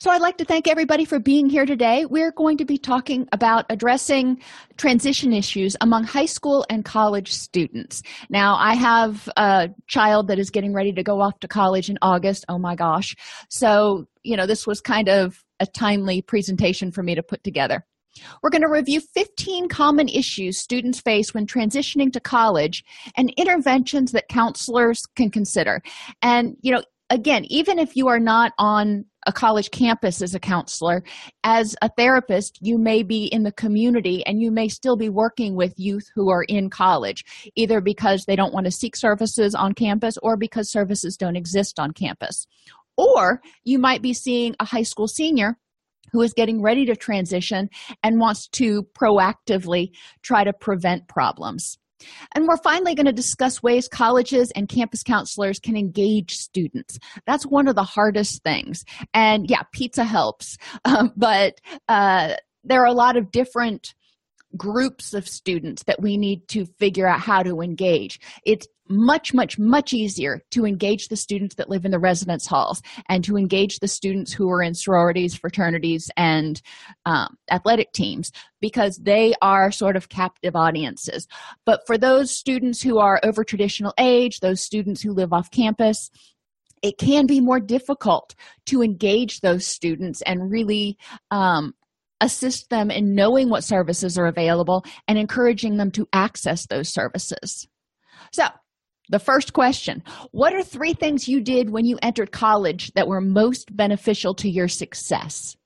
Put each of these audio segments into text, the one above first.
So I'd like to thank everybody for being here today. We're going to be talking about addressing transition issues among high school and college students. Now, I have a child that is getting ready to go off to college in August. Oh my gosh. So, you know, this was kind of a timely presentation for me to put together. We're going to review 15 common issues students face when transitioning to college and interventions that counselors can consider. And, you know, again, even if you are not on a college campus as a counselor, as a therapist, you may be in the community and you may still be working with youth who are in college, either because they don't want to seek services on campus or because services don't exist on campus. Or you might be seeing a high school senior who is getting ready to transition and wants to proactively try to prevent problems. And we're finally going to discuss ways colleges and campus counselors can engage students. That's one of the hardest things. And yeah, pizza helps, um, but uh, there are a lot of different groups of students that we need to figure out how to engage. It's much, much, much easier to engage the students that live in the residence halls and to engage the students who are in sororities, fraternities, and um, athletic teams because they are sort of captive audiences. But for those students who are over traditional age, those students who live off campus, it can be more difficult to engage those students and really um, assist them in knowing what services are available and encouraging them to access those services. So, the first question What are three things you did when you entered college that were most beneficial to your success?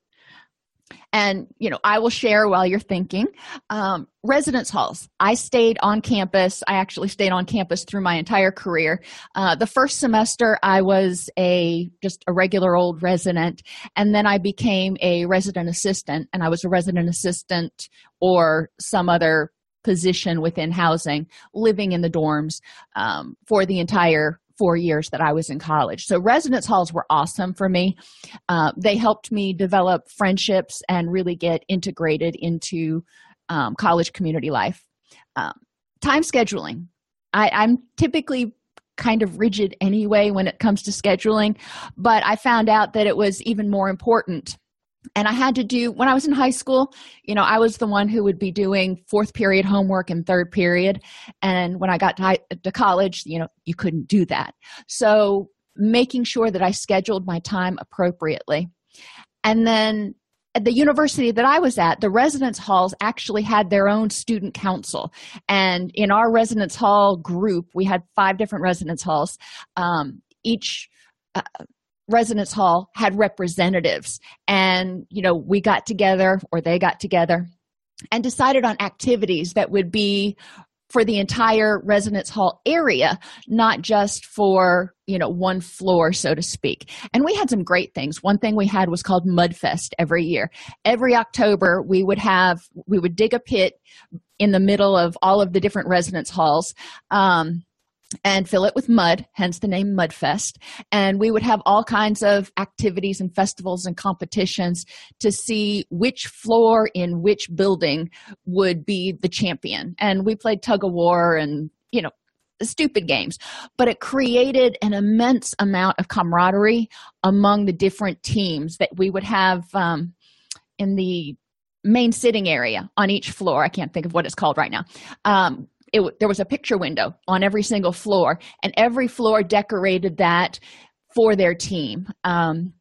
and you know i will share while you're thinking. Um, residence halls. I stayed on campus. I actually stayed on campus through my entire career. Uh, the first semester i was a just a regular old resident and then i became a resident assistant and i was a resident assistant or some other position within housing living in the dorms um, for the entire four years that I was in college. So, residence halls were awesome for me. Uh, they helped me develop friendships and really get integrated into um, college community life. Um, time scheduling. I, I'm typically kind of rigid anyway when it comes to scheduling, but I found out that it was even more important and i had to do when i was in high school you know i was the one who would be doing fourth period homework and third period and when i got to, to college you know you couldn't do that so making sure that i scheduled my time appropriately and then at the university that I was at, the residence halls actually had their own student council. And in our residence hall group, we had five different residence halls. Um, each uh, residence hall had representatives and you know we got together or they got together and decided on activities that would be for the entire residence hall area not just for you know one floor so to speak. And we had some great things. One thing we had was called mudfest every year. Every october we would have we would dig a pit in the middle of all of the different residence halls um, and fill it with mud, hence the name Mudfest. And we would have all kinds of activities and festivals and competitions to see which floor in which building would be the champion. And we played tug of war and, you know, stupid games, but it created an immense amount of camaraderie among the different teams that we would have um, in the main sitting area on each floor. I can't think of what it's called right now. Um, it, there was a picture window on every single floor, and every floor decorated that for their team. Um,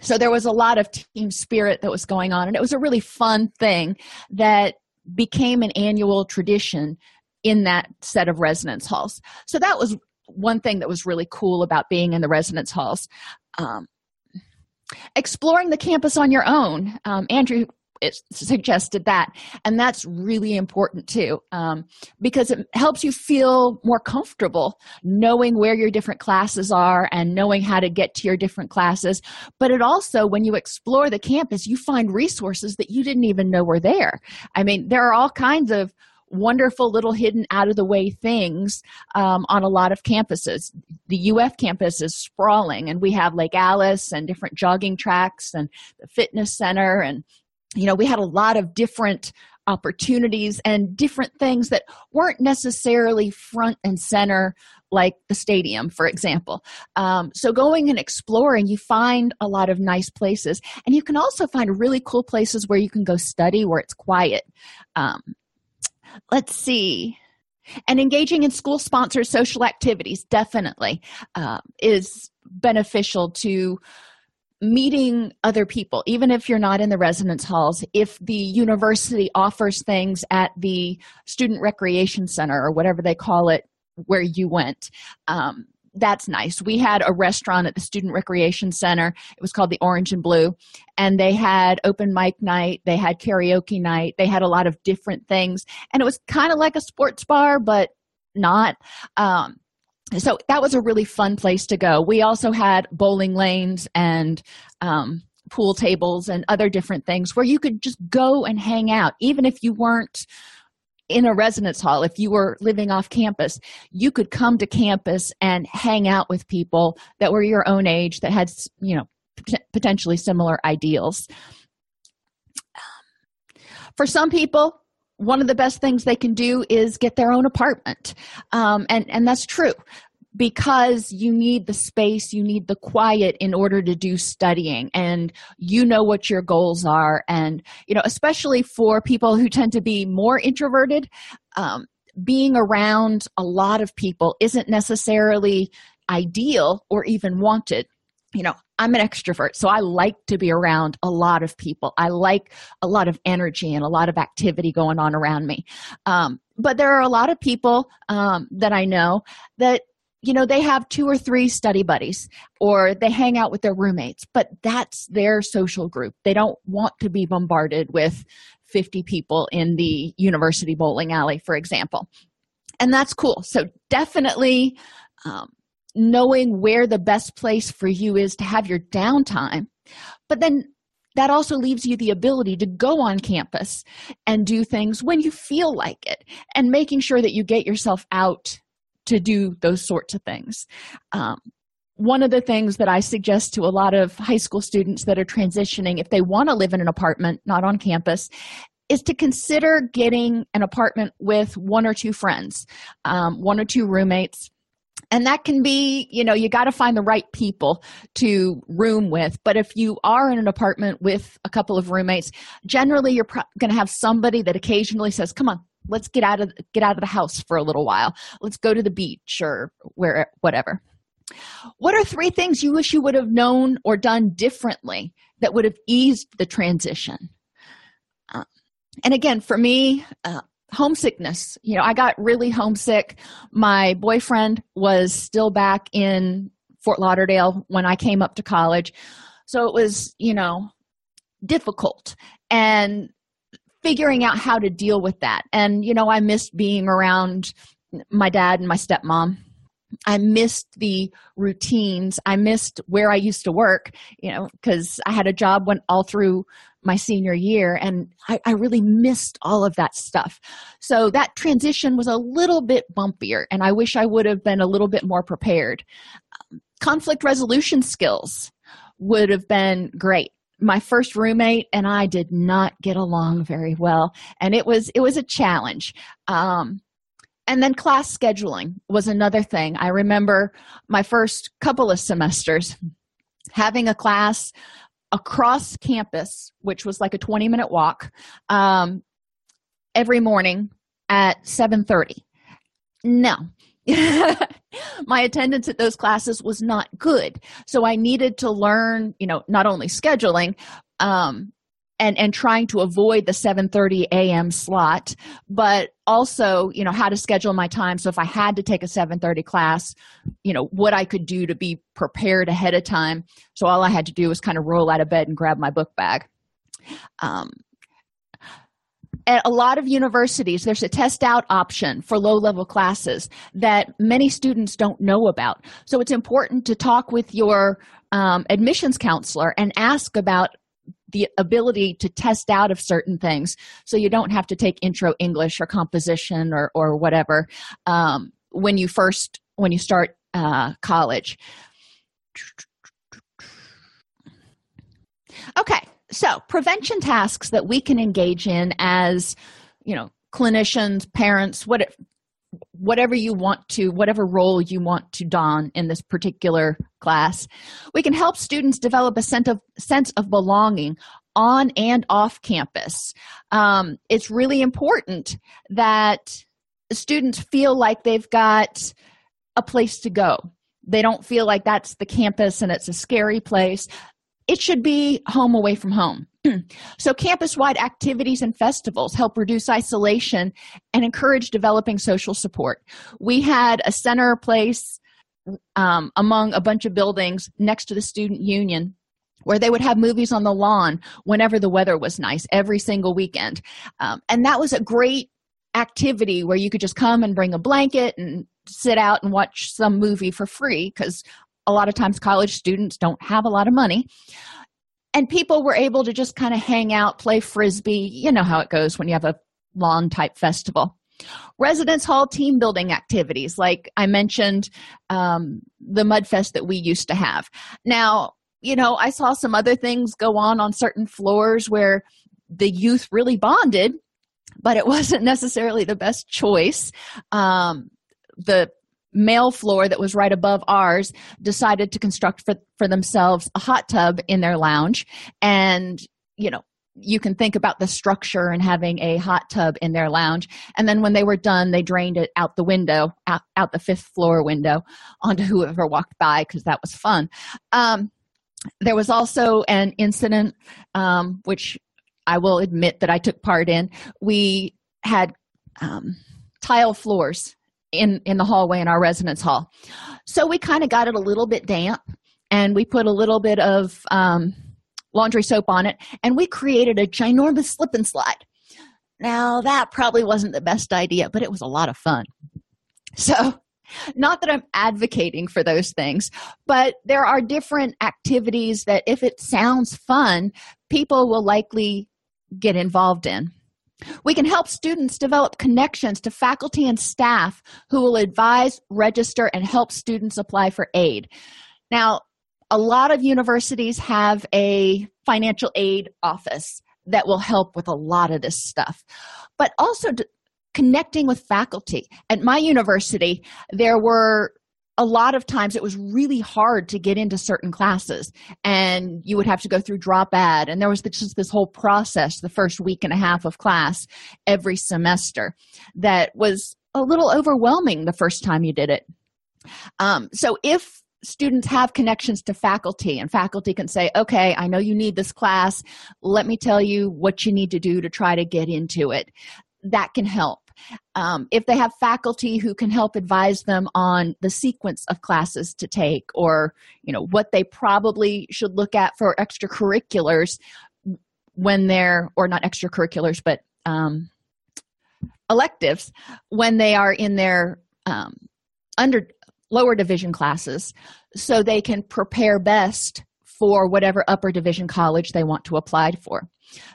so there was a lot of team spirit that was going on, and it was a really fun thing that became an annual tradition in that set of residence halls. So that was one thing that was really cool about being in the residence halls. Um, exploring the campus on your own. Um, Andrew it suggested that. And that's really important too um, because it helps you feel more comfortable knowing where your different classes are and knowing how to get to your different classes. But it also when you explore the campus you find resources that you didn't even know were there. I mean there are all kinds of wonderful little hidden out of the way things um, on a lot of campuses. The UF campus is sprawling, and we have Lake Alice and different jogging tracks and the fitness center and you know we had a lot of different opportunities and different things that weren't necessarily front and center like the stadium for example. Um, so going and exploring you find a lot of nice places. And you can also find really cool places where you can go study where it's quiet. Um, let's see. And engaging in school sponsored social activities definitely uh, is beneficial to meeting other people even if you're not in the residence halls if the university offers things at the student recreation center or whatever they call it where you went. Um, that's nice. We had a restaurant at the student recreation center. It was called the orange and blue and they had open mic night they had karaoke night they had a lot of different things and it was kind of like a sports bar but not. Um, so that was a really fun place to go. We also had bowling lanes and um, pool tables and other different things where you could just go and hang out. Even if you weren't in a residence hall if you were living off campus you could come to campus and hang out with people that were your own age that had you know potentially similar ideals. For some people one of the best things they can do is get their own apartment. Um, and and that's true. Because you need the space you need the quiet in order to do studying. And you know what your goals are. And you know especially for people who tend to be more introverted um, being around a lot of people isn't necessarily ideal or even wanted you know i'm an extrovert so i like to be around a lot of people. I like a lot of energy and a lot of activity going on around me. Um, but there are a lot of people um, that i know that you know they have two or three study buddies or they hang out with their roommates but that's their social group. They don't want to be bombarded with 50 people in the university bowling alley for example. And that's cool. So definitely um, knowing where the best place for you is to have your downtime. But then that also leaves you the ability to go on campus and do things when you feel like it and making sure that you get yourself out to do those sorts of things. Um, one of the things that i suggest to a lot of high school students that are transitioning if they want to live in an apartment not on campus is to consider getting an apartment with one or two friends um, one or two roommates and that can be you know you got to find the right people to room with. But if you are in an apartment with a couple of roommates generally you're pro- going to have somebody that occasionally says come on let's get out of get out of the house for a little while. Let's go to the beach or where whatever. What are three things you wish you would have known or done differently that would have eased the transition? Uh, and again for me uh, homesickness. You know i got really homesick. My boyfriend was still back in fort lauderdale when i came up to college. So it was you know difficult and figuring out how to deal with that. And you know i missed being around my dad and my stepmom i missed the routines. I missed where i used to work you know because i had a job went all through my senior year and I, I, really missed all of that stuff. So that transition was a little bit bumpier and i wish i would have been a little bit more prepared. Um, conflict resolution skills would have been great. My first roommate and i did not get along very well and it was it was a challenge. Um, and then class scheduling was another thing. I remember my first couple of semesters having a class across campus which was like a 20 minute walk um, every morning at 7.30 no my attendance at those classes was not good. So i needed to learn you know not only scheduling um, and and trying to avoid the 7:30 a.m. slot but also you know how to schedule my time. So if i had to take a 7:30 class you know what i could do to be prepared ahead of time. So all i had to do was kind of roll out of bed and grab my book bag. Um, at a lot of universities there's a test out option for low level classes that many students don't know about. So it's important to talk with your um, admissions counselor and ask about the ability to test out of certain things. So you don't have to take intro english or composition or, or whatever um, when you first when you start uh, college. Okay so prevention tasks that we can engage in as you know clinicians parents what whatever you want to whatever role you want to don in this particular class. We can help students develop a sense of sense of belonging on and off campus. Um, it's really important that students feel like they've got a place to go. They don't feel like that's the campus and it's a scary place. It should be home away from home. so, campus wide activities and festivals help reduce isolation and encourage developing social support. We had a center place um, among a bunch of buildings next to the student union where they would have movies on the lawn whenever the weather was nice every single weekend. Um, and that was a great activity where you could just come and bring a blanket and sit out and watch some movie for free because a lot of times college students don't have a lot of money and people were able to just kind of hang out play frisbee you know how it goes when you have a lawn type festival. Residence hall team building activities like i mentioned um, the mudfest that we used to have. Now you know i saw some other things go on on certain floors where the youth really bonded but it wasn't necessarily the best choice. Um, the male floor that was right above ours decided to construct for, for themselves a hot tub in their lounge. And you know you can think about the structure and having a hot tub in their lounge. And then when they were done they drained it out the window out, out the fifth floor window onto whoever walked by because that was fun. Um, there was also an incident um, which i will admit that i took part in. We had um, tile floors in in the hallway in our residence hall. So we kind of got it a little bit damp and we put a little bit of um, laundry soap on it and we created a ginormous slip and slide. Now that probably wasn't the best idea but it was a lot of fun. So not that i'm advocating for those things but there are different activities that if it sounds fun people will likely get involved in we can help students develop connections to faculty and staff who will advise, register, and help students apply for aid. Now, a lot of universities have a financial aid office that will help with a lot of this stuff, but also connecting with faculty. At my university, there were a lot of times it was really hard to get into certain classes and you would have to go through drop add and there was just this whole process the first week and a half of class every semester that was a little overwhelming the first time you did it. Um, so if students have connections to faculty and faculty can say okay i know you need this class. Let me tell you what you need to do to try to get into it. That can help um, if they have faculty who can help advise them on the sequence of classes to take or you know what they probably should look at for extracurriculars when they're or not extracurriculars but um, electives when they are in their um, under lower division classes so they can prepare best for whatever upper division college they want to apply for.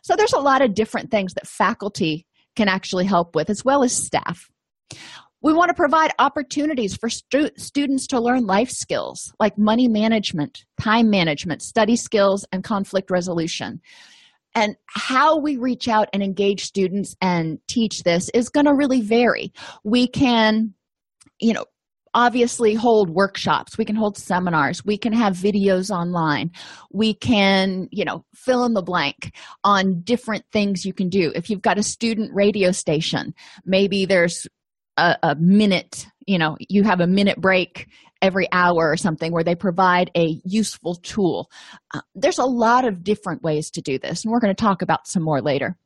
So there's a lot of different things that faculty can actually help with, as well as staff. We want to provide opportunities for stu- students to learn life skills like money management, time management, study skills, and conflict resolution. And how we reach out and engage students and teach this is going to really vary. We can, you know, obviously hold workshops. We can hold seminars. We can have videos online. We can you know fill in the blank on different things you can do. If you've got a student radio station maybe there's a, a minute you know you have a minute break every hour or something where they provide a useful tool. Uh, there's a lot of different ways to do this and we're going to talk about some more later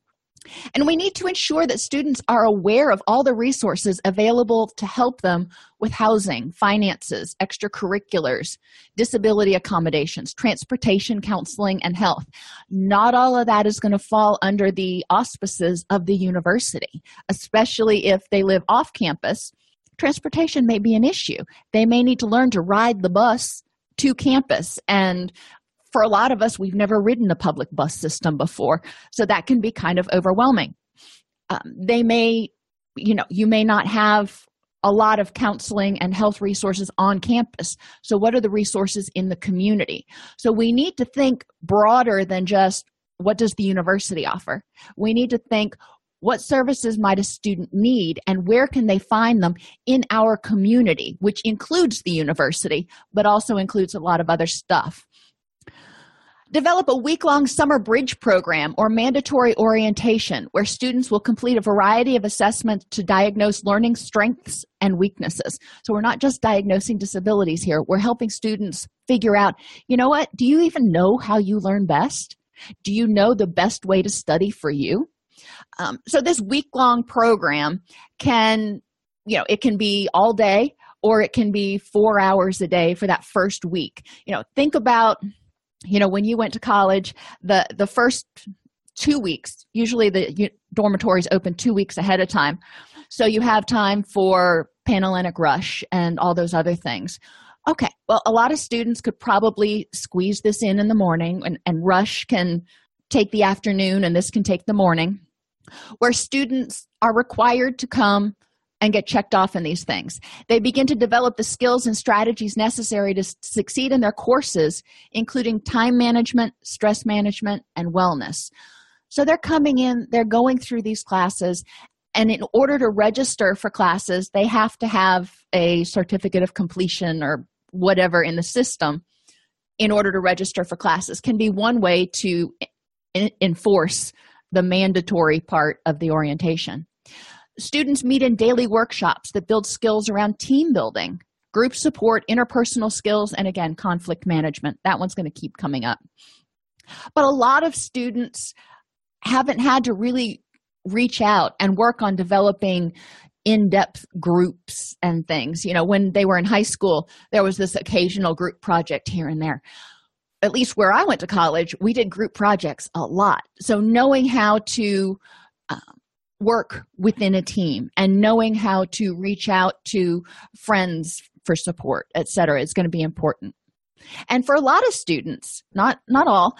and we need to ensure that students are aware of all the resources available to help them with housing, finances, extracurriculars, disability accommodations, transportation, counseling, and health. Not all of that is going to fall under the auspices of the university, especially if they live off campus. Transportation may be an issue. They may need to learn to ride the bus to campus and for a lot of us, we've never ridden a public bus system before, so that can be kind of overwhelming. Um, they may, you know, you may not have a lot of counseling and health resources on campus. So, what are the resources in the community? So, we need to think broader than just what does the university offer? We need to think what services might a student need and where can they find them in our community, which includes the university, but also includes a lot of other stuff. Develop a week long summer bridge program or mandatory orientation where students will complete a variety of assessments to diagnose learning strengths and weaknesses. So, we're not just diagnosing disabilities here, we're helping students figure out you know what? Do you even know how you learn best? Do you know the best way to study for you? Um, so, this week long program can, you know, it can be all day or it can be four hours a day for that first week. You know, think about you know when you went to college the the first two weeks usually the dormitories open two weeks ahead of time. So you have time for panhellenic rush and all those other things. Okay well a lot of students could probably squeeze this in in the morning and, and rush can take the afternoon and this can take the morning where students are required to come and get checked off in these things. They begin to develop the skills and strategies necessary to succeed in their courses, including time management, stress management, and wellness. So they're coming in, they're going through these classes, and in order to register for classes, they have to have a certificate of completion or whatever in the system in order to register for classes can be one way to enforce the mandatory part of the orientation Students meet in daily workshops that build skills around team building, group support, interpersonal skills, and again, conflict management. That one's going to keep coming up. But a lot of students haven't had to really reach out and work on developing in depth groups and things. You know, when they were in high school, there was this occasional group project here and there. At least where I went to college, we did group projects a lot. So, knowing how to work within a team and knowing how to reach out to friends for support etc is going to be important. And for a lot of students not not all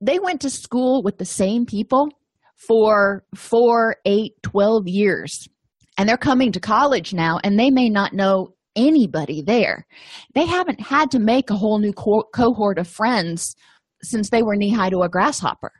they went to school with the same people for four eight twelve years. And they're coming to college now and they may not know anybody there. They haven't had to make a whole new co- cohort of friends since they were knee high to a grasshopper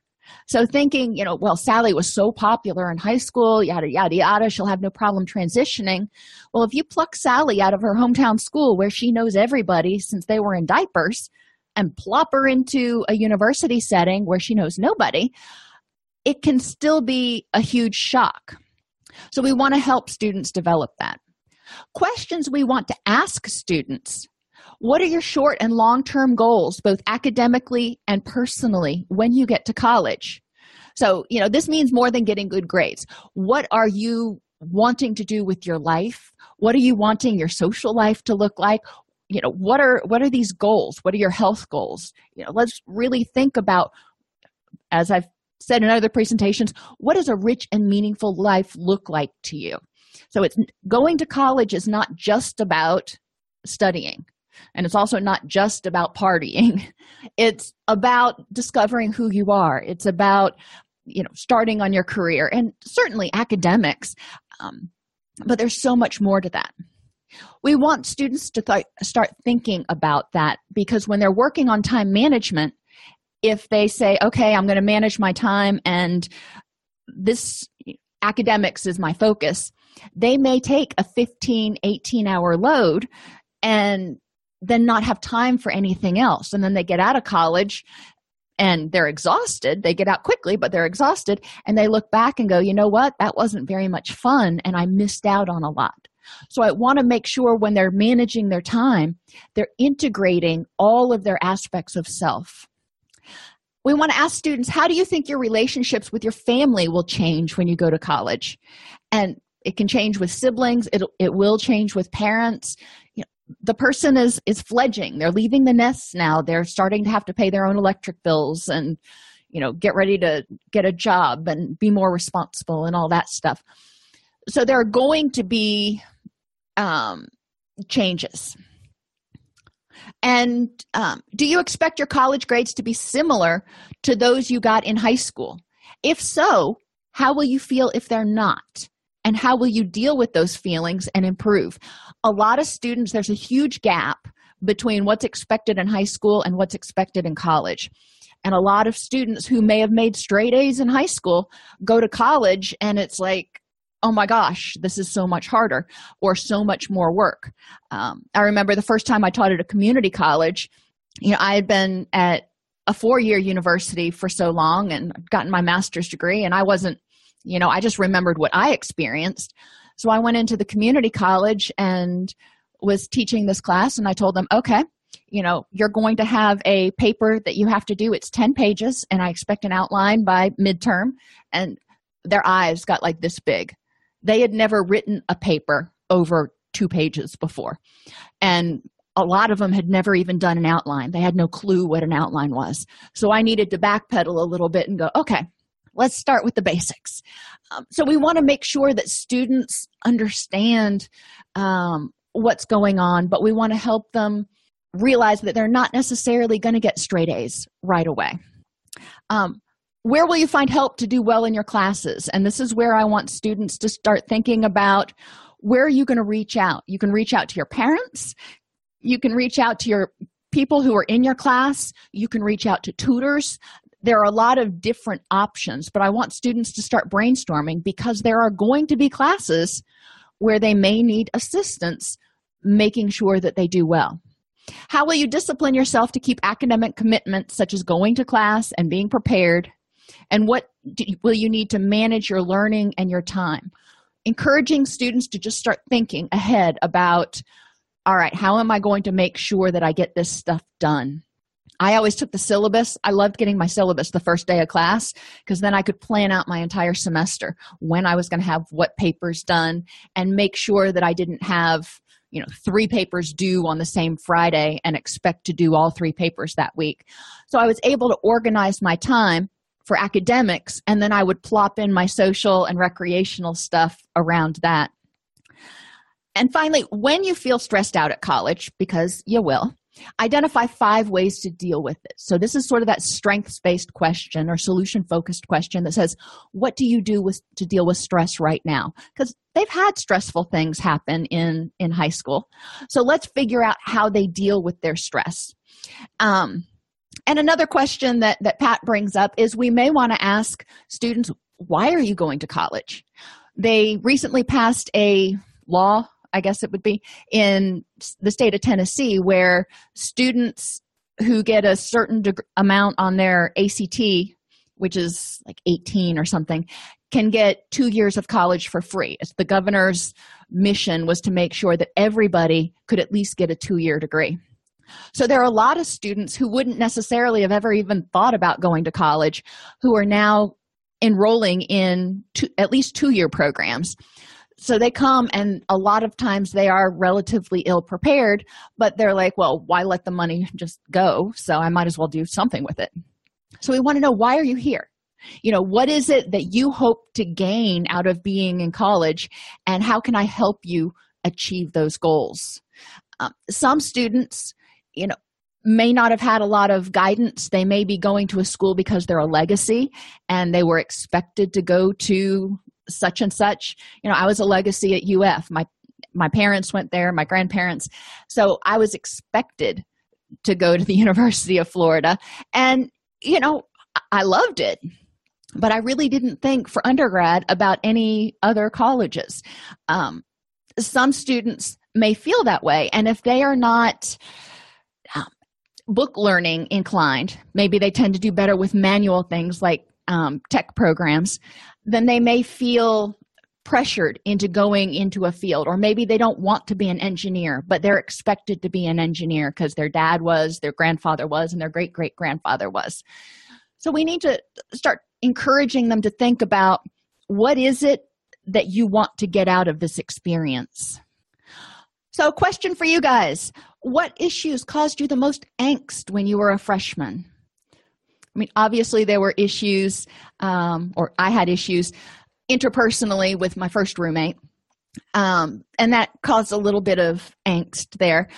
so thinking, you know, well, Sally was so popular in high school, yada, yada, yada, she'll have no problem transitioning. Well, if you pluck Sally out of her hometown school where she knows everybody since they were in diapers and plop her into a university setting where she knows nobody, it can still be a huge shock. So we want to help students develop that. Questions we want to ask students what are your short and long term goals, both academically and personally, when you get to college? So, you know, this means more than getting good grades. What are you wanting to do with your life? What are you wanting your social life to look like? You know, what are what are these goals? What are your health goals? You know, let's really think about as I've said in other presentations, what does a rich and meaningful life look like to you? So it's going to college is not just about studying and it's also not just about partying. It's about discovering who you are. It's about you know starting on your career and certainly academics. Um, but there's so much more to that. We want students to th- start thinking about that because when they're working on time management if they say okay i'm going to manage my time and this academics is my focus they may take a 15 18 hour load and then not have time for anything else. And then they get out of college and they're exhausted. They get out quickly but they're exhausted. And they look back and go you know what? That wasn't very much fun and i missed out on a lot. So i want to make sure when they're managing their time they're integrating all of their aspects of self. We want to ask students how do you think your relationships with your family will change when you go to college? And it can change with siblings. It, it will change with parents. You know, the person is is fledging. They're leaving the nest now. They're starting to have to pay their own electric bills and you know get ready to get a job and be more responsible and all that stuff. So there are going to be um, changes. And um, do you expect your college grades to be similar to those you got in high school? If so how will you feel if they're not and how will you deal with those feelings and improve? A lot of students there's a huge gap between what's expected in high school and what's expected in college. And a lot of students who may have made straight a's in high school go to college and it's like oh my gosh this is so much harder or so much more work. Um, i remember the first time i taught at a community college you know i had been at a four-year university for so long and gotten my master's degree and i wasn't you know i just remembered what i experienced. So i went into the community college and was teaching this class and i told them okay you know you're going to have a paper that you have to do. It's 10 pages and i expect an outline by midterm. And their eyes got like this big. They had never written a paper over two pages before. And a lot of them had never even done an outline. They had no clue what an outline was. So i needed to backpedal a little bit and go okay let's start with the basics. Um, so we want to make sure that students understand um, what's going on but we want to help them realize that they're not necessarily going to get straight a's right away. Um, where will you find help to do well in your classes? And this is where i want students to start thinking about where are you going to reach out? You can reach out to your parents. You can reach out to your people who are in your class. You can reach out to tutors there are a lot of different options but i want students to start brainstorming because there are going to be classes where they may need assistance making sure that they do well. How will you discipline yourself to keep academic commitments such as going to class and being prepared? And what you, will you need to manage your learning and your time? Encouraging students to just start thinking ahead about all right how am i going to make sure that i get this stuff done i always took the syllabus. I loved getting my syllabus the first day of class because then i could plan out my entire semester when i was going to have what papers done and make sure that i didn't have you know three papers due on the same friday and expect to do all three papers that week. So i was able to organize my time for academics and then i would plop in my social and recreational stuff around that. And finally when you feel stressed out at college because you will identify five ways to deal with it. So this is sort of that strengths based question or solution focused question that says what do you do with to deal with stress right now? Because they've had stressful things happen in in high school. So let's figure out how they deal with their stress. Um, and another question that that pat brings up is we may want to ask students why are you going to college? They recently passed a law i guess it would be in the state of tennessee where students who get a certain deg- amount on their act which is like 18 or something can get two years of college for free it's the governor's mission was to make sure that everybody could at least get a two-year degree so there are a lot of students who wouldn't necessarily have ever even thought about going to college who are now enrolling in two, at least two year programs. So they come, and a lot of times they are relatively ill prepared, but they're like, well, why let the money just go? So I might as well do something with it. So we want to know why are you here? You know, what is it that you hope to gain out of being in college, and how can I help you achieve those goals? Um, some students, you know, may not have had a lot of guidance. They may be going to a school because they're a legacy and they were expected to go to such and such. You know, I was a legacy at UF. My my parents went there, my grandparents. So I was expected to go to the University of Florida. And, you know, I loved it. But I really didn't think for undergrad about any other colleges. Um, some students may feel that way. And if they are not um, book learning inclined, maybe they tend to do better with manual things like um, tech programs, then they may feel pressured into going into a field or maybe they don't want to be an engineer but they're expected to be an engineer because their dad was their grandfather was and their great great grandfather was. So we need to start encouraging them to think about what is it that you want to get out of this experience. So question for you guys. What issues caused you the most angst when you were a freshman i mean obviously there were issues um, or i had issues interpersonally with my first roommate. Um, and that caused a little bit of angst there.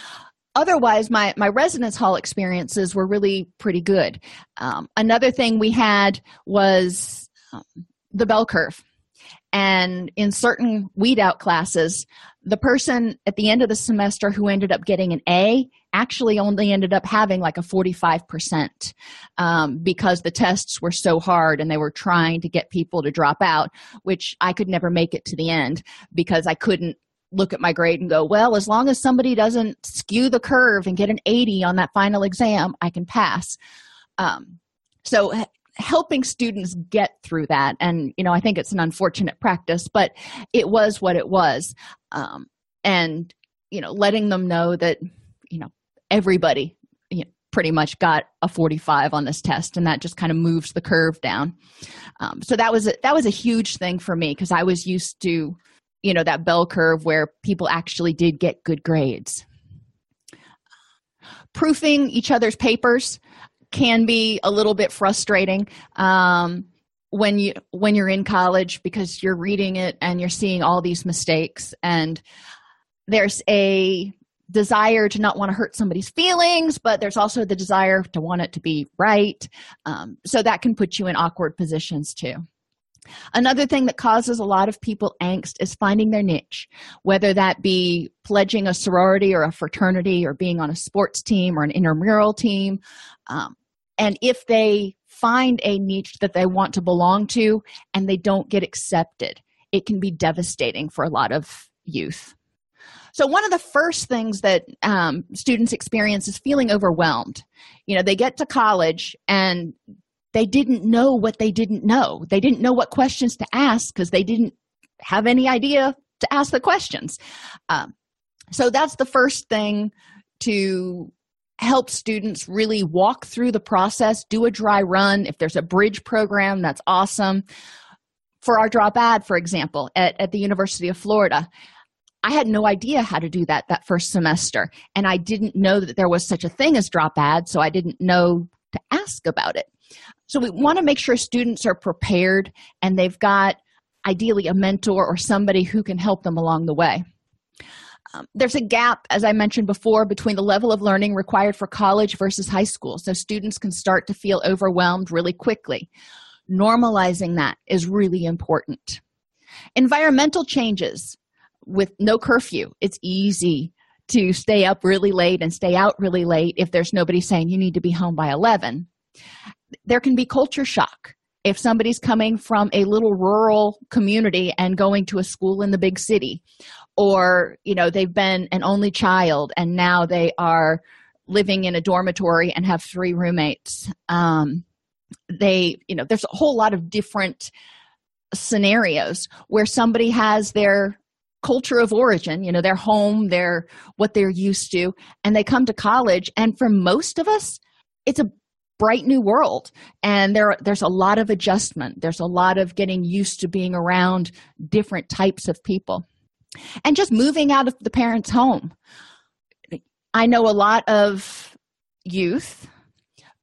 Otherwise my my residence hall experiences were really pretty good. Um, another thing we had was um, the bell curve. And in certain weed out classes the person at the end of the semester who ended up getting an a actually only ended up having like a 45% um, because the tests were so hard and they were trying to get people to drop out which i could never make it to the end because i couldn't look at my grade and go well as long as somebody doesn't skew the curve and get an 80 on that final exam i can pass. Um, so helping students get through that and you know i think it's an unfortunate practice but it was what it was um, and you know letting them know that you know everybody you know, pretty much got a 45 on this test and that just kind of moves the curve down. Um, so that was a, that was a huge thing for me because i was used to you know that bell curve where people actually did get good grades. Proofing each other's papers can be a little bit frustrating um, when you when you're in college because you're reading it and you're seeing all these mistakes and there's a desire to not want to hurt somebody's feelings but there's also the desire to want it to be right um, so that can put you in awkward positions too Another thing that causes a lot of people angst is finding their niche, whether that be pledging a sorority or a fraternity or being on a sports team or an intramural team. Um, and if they find a niche that they want to belong to and they don't get accepted, it can be devastating for a lot of youth. So, one of the first things that um, students experience is feeling overwhelmed. You know, they get to college and they didn't know what they didn't know. They didn't know what questions to ask because they didn't have any idea to ask the questions. Um, so, that's the first thing to help students really walk through the process, do a dry run. If there's a bridge program, that's awesome. For our drop add, for example, at, at the University of Florida, I had no idea how to do that that first semester. And I didn't know that there was such a thing as drop add, so I didn't know to ask about it. So we want to make sure students are prepared and they've got ideally a mentor or somebody who can help them along the way. Um, there's a gap, as I mentioned before, between the level of learning required for college versus high school. So students can start to feel overwhelmed really quickly. Normalizing that is really important. Environmental changes with no curfew, it's easy to stay up really late and stay out really late if there's nobody saying you need to be home by 11. There can be culture shock if somebody's coming from a little rural community and going to a school in the big city or you know they've been an only child and now they are living in a dormitory and have three roommates um, they you know there's a whole lot of different scenarios where somebody has their culture of origin you know their home their what they're used to and they come to college and for most of us it's a bright new world. And there there's a lot of adjustment. There's a lot of getting used to being around different types of people. And just moving out of the parents home. I know a lot of youth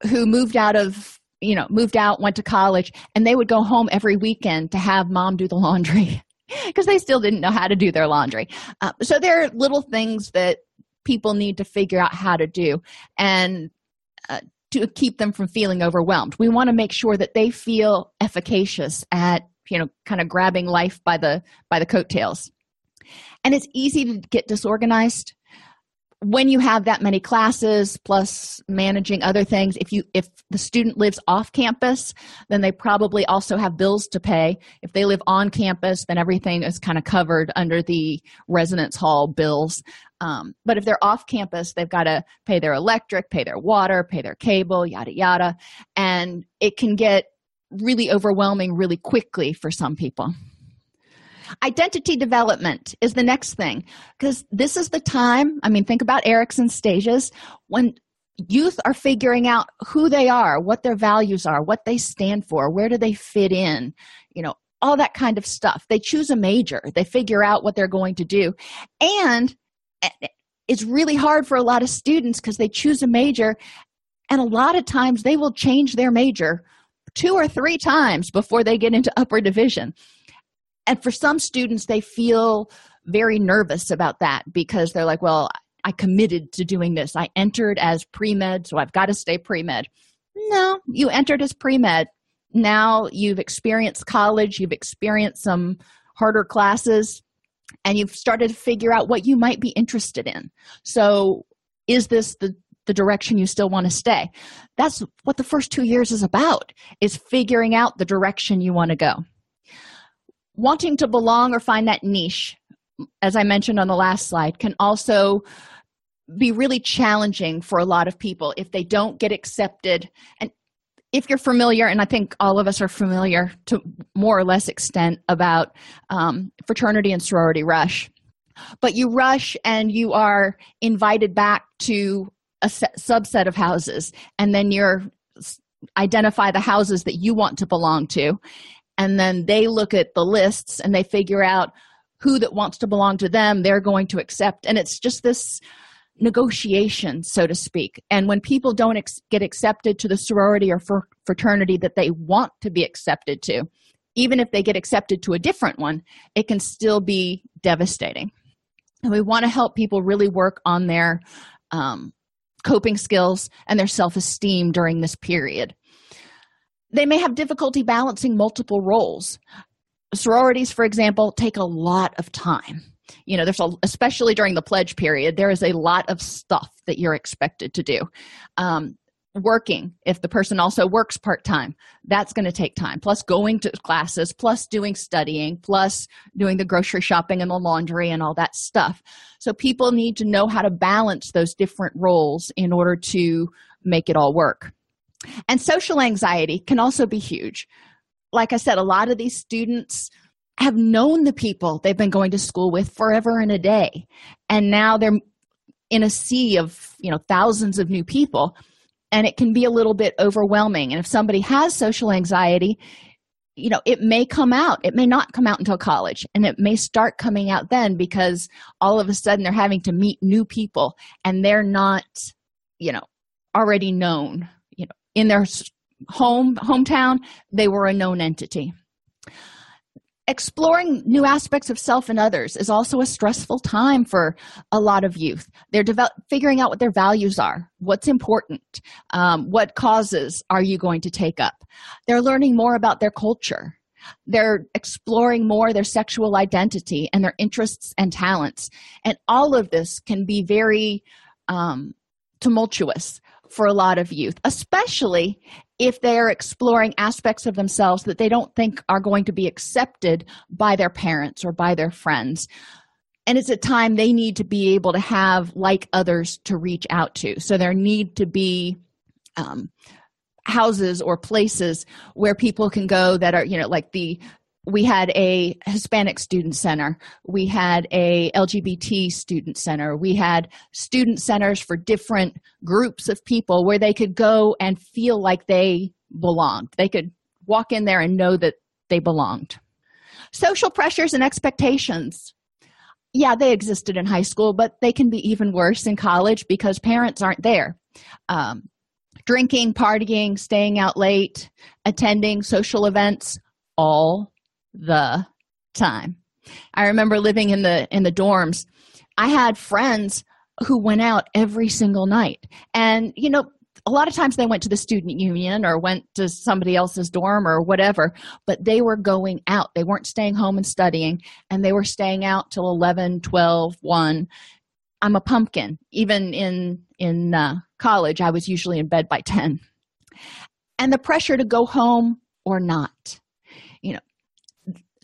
who moved out of you know moved out went to college and they would go home every weekend to have mom do the laundry because they still didn't know how to do their laundry. Uh, so there are little things that people need to figure out how to do and uh, to keep them from feeling overwhelmed. We want to make sure that they feel efficacious at you know kind of grabbing life by the by the coattails. And it's easy to get disorganized when you have that many classes plus managing other things if you if the student lives off campus then they probably also have bills to pay. If they live on campus then everything is kind of covered under the residence hall bills. Um, but if they're off campus they've got to pay their electric pay their water pay their cable yada yada. And it can get really overwhelming really quickly for some people Identity development is the next thing because this is the time. I mean, think about Erikson stages when youth are figuring out who they are, what their values are, what they stand for, where do they fit in, you know, all that kind of stuff. They choose a major, they figure out what they're going to do. And eh, eh, it's really hard for a lot of students because they choose a major, and a lot of times they will change their major two or three times before they get into upper division and for some students they feel very nervous about that because they're like well i committed to doing this. I entered as pre-med so i've got to stay pre-med. No you entered as pre-med. Now you've experienced college you've experienced some harder classes and you've started to figure out what you might be interested in. So is this the the direction you still want to stay? That's what the first two years is about is figuring out the direction you want to go wanting to belong or find that niche as i mentioned on the last slide can also be really challenging for a lot of people if they don't get accepted. And if you're familiar and i think all of us are familiar to more or less extent about um, fraternity and sorority rush but you rush and you are invited back to a subset of houses and then you're identify the houses that you want to belong to and then they look at the lists and they figure out who that wants to belong to them they're going to accept. And it's just this negotiation so to speak. And when people don't ex- get accepted to the sorority or fr- fraternity that they want to be accepted to even if they get accepted to a different one it can still be devastating. And we want to help people really work on their um, coping skills and their self-esteem during this period they may have difficulty balancing multiple roles. Sororities for example take a lot of time. You know there's a especially during the pledge period there is a lot of stuff that you're expected to do. Um, working if the person also works part-time that's going to take time. Plus going to classes plus doing studying plus doing the grocery shopping and the laundry and all that stuff. So people need to know how to balance those different roles in order to make it all work and social anxiety can also be huge. Like I said, a lot of these students have known the people they've been going to school with forever and a day. And now they're in a sea of, you know, thousands of new people. And it can be a little bit overwhelming. And if somebody has social anxiety, you know, it may come out. It may not come out until college. And it may start coming out then because all of a sudden they're having to meet new people and they're not, you know, already known in their home hometown they were a known entity. Exploring new aspects of self and others is also a stressful time for a lot of youth. They're develop, figuring out what their values are what's important um, what causes are you going to take up. They're learning more about their culture. They're exploring more their sexual identity and their interests and talents. And all of this can be very um, tumultuous for a lot of youth, especially if they are exploring aspects of themselves that they don't think are going to be accepted by their parents or by their friends. And it's a time they need to be able to have like others to reach out to. So there need to be um, houses or places where people can go that are, you know, like the we had a hispanic student center. We had a lgbt student center. We had student centers for different groups of people where they could go and feel like they belonged. They could walk in there and know that they belonged. Social pressures and expectations. Yeah they existed in high school but they can be even worse in college because parents aren't there. Um, drinking partying staying out late attending social events all the time. I remember living in the in the dorms. I had friends who went out every single night. And, you know, a lot of times they went to the student union or went to somebody else's dorm or whatever, but they were going out. They weren't staying home and studying, and they were staying out till 11, 12, 1. I'm a pumpkin. Even in in uh, college, I was usually in bed by 10. And the pressure to go home or not.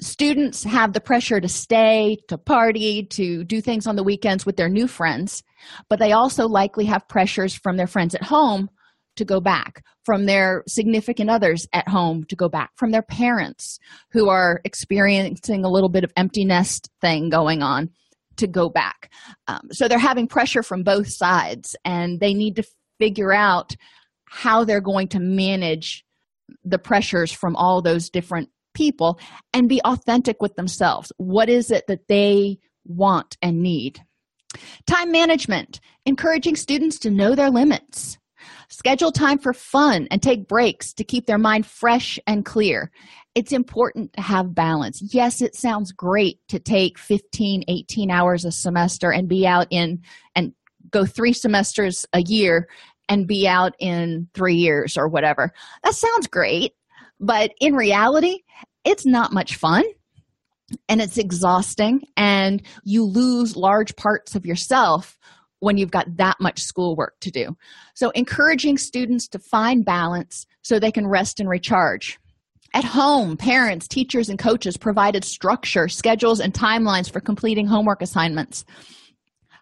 Students have the pressure to stay, to party, to do things on the weekends with their new friends, but they also likely have pressures from their friends at home to go back, from their significant others at home to go back, from their parents who are experiencing a little bit of empty nest thing going on to go back. Um, so they're having pressure from both sides, and they need to figure out how they're going to manage the pressures from all those different people and be authentic with themselves. What is it that they want and need? Time management, encouraging students to know their limits. Schedule time for fun and take breaks to keep their mind fresh and clear. It's important to have balance. Yes, it sounds great to take 15, 18 hours a semester and be out in and go three semesters a year and be out in three years or whatever. That sounds great, but in reality, it's not much fun and it's exhausting and you lose large parts of yourself when you've got that much schoolwork to do. So, encouraging students to find balance so they can rest and recharge. At home, parents, teachers, and coaches provided structure, schedules, and timelines for completing homework assignments.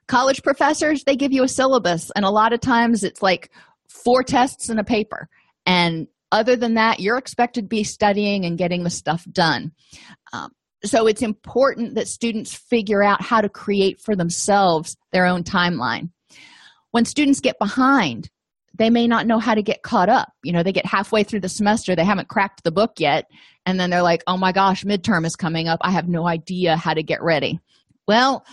College professors, they give you a syllabus, and a lot of times it's like four tests and a paper. And other than that you're expected to be studying and getting the stuff done. Um, so it's important that students figure out how to create for themselves their own timeline. When students get behind they may not know how to get caught up. You know they get halfway through the semester they haven't cracked the book yet and then they're like oh my gosh midterm is coming up. I have no idea how to get ready. Well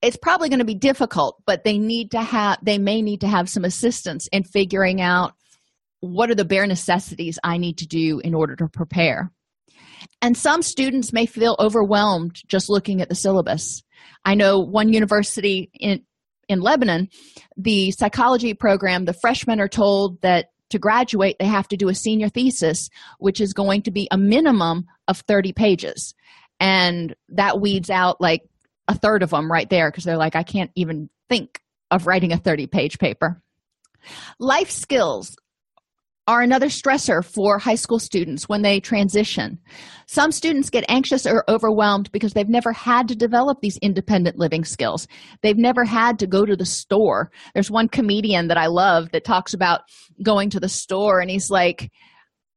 it's probably going to be difficult but they need to have they may need to have some assistance in figuring out what are the bare necessities I need to do in order to prepare? And some students may feel overwhelmed just looking at the syllabus. I know one university in, in Lebanon, the psychology program, the freshmen are told that to graduate, they have to do a senior thesis, which is going to be a minimum of 30 pages. And that weeds out like a third of them right there because they're like, I can't even think of writing a 30 page paper. Life skills are another stressor for high school students when they transition. Some students get anxious or overwhelmed because they've never had to develop these independent living skills. They've never had to go to the store. There's one comedian that I love that talks about going to the store, and he's like,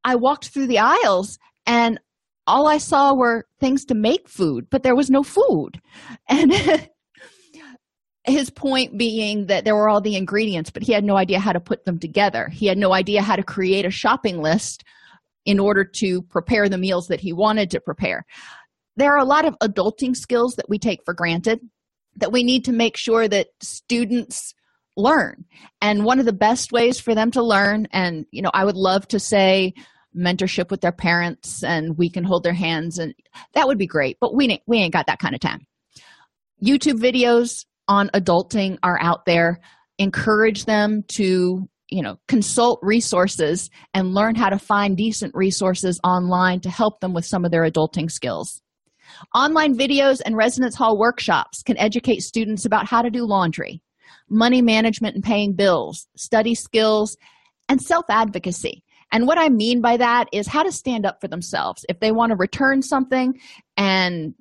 I walked through the aisles and all I saw were things to make food, but there was no food. And his point being that there were all the ingredients, but he had no idea how to put them together. He had no idea how to create a shopping list in order to prepare the meals that he wanted to prepare. There are a lot of adulting skills that we take for granted that we need to make sure that students learn. And one of the best ways for them to learn, and you know, I would love to say mentorship with their parents and we can hold their hands and that would be great, but we we ain't got that kind of time. YouTube videos, on adulting are out there encourage them to you know consult resources and learn how to find decent resources online to help them with some of their adulting skills. Online videos and residence hall workshops can educate students about how to do laundry money management and paying bills study skills and self-advocacy. And what i mean by that is how to stand up for themselves if they want to return something and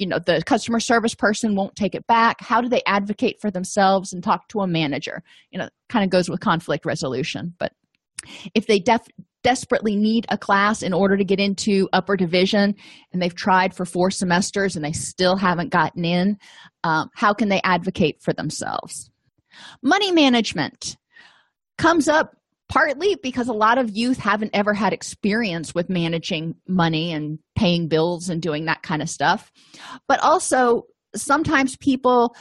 you know the customer service person won't take it back. How do they advocate for themselves and talk to a manager? You know kind of goes with conflict resolution. But if they def- desperately need a class in order to get into upper division and they've tried for four semesters and they still haven't gotten in um, how can they advocate for themselves? Money management comes up partly because a lot of youth haven't ever had experience with managing money and paying bills and doing that kind of stuff. But also sometimes people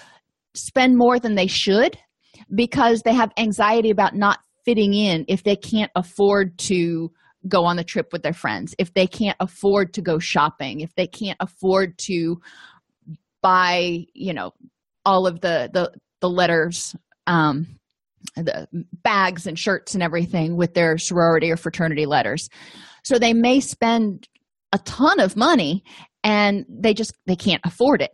spend more than they should because they have anxiety about not fitting in if they can't afford to go on the trip with their friends if they can't afford to go shopping if they can't afford to buy you know all of the the the letters um, the bags and shirts and everything with their sorority or fraternity letters. So they may spend a ton of money and they just they can't afford it.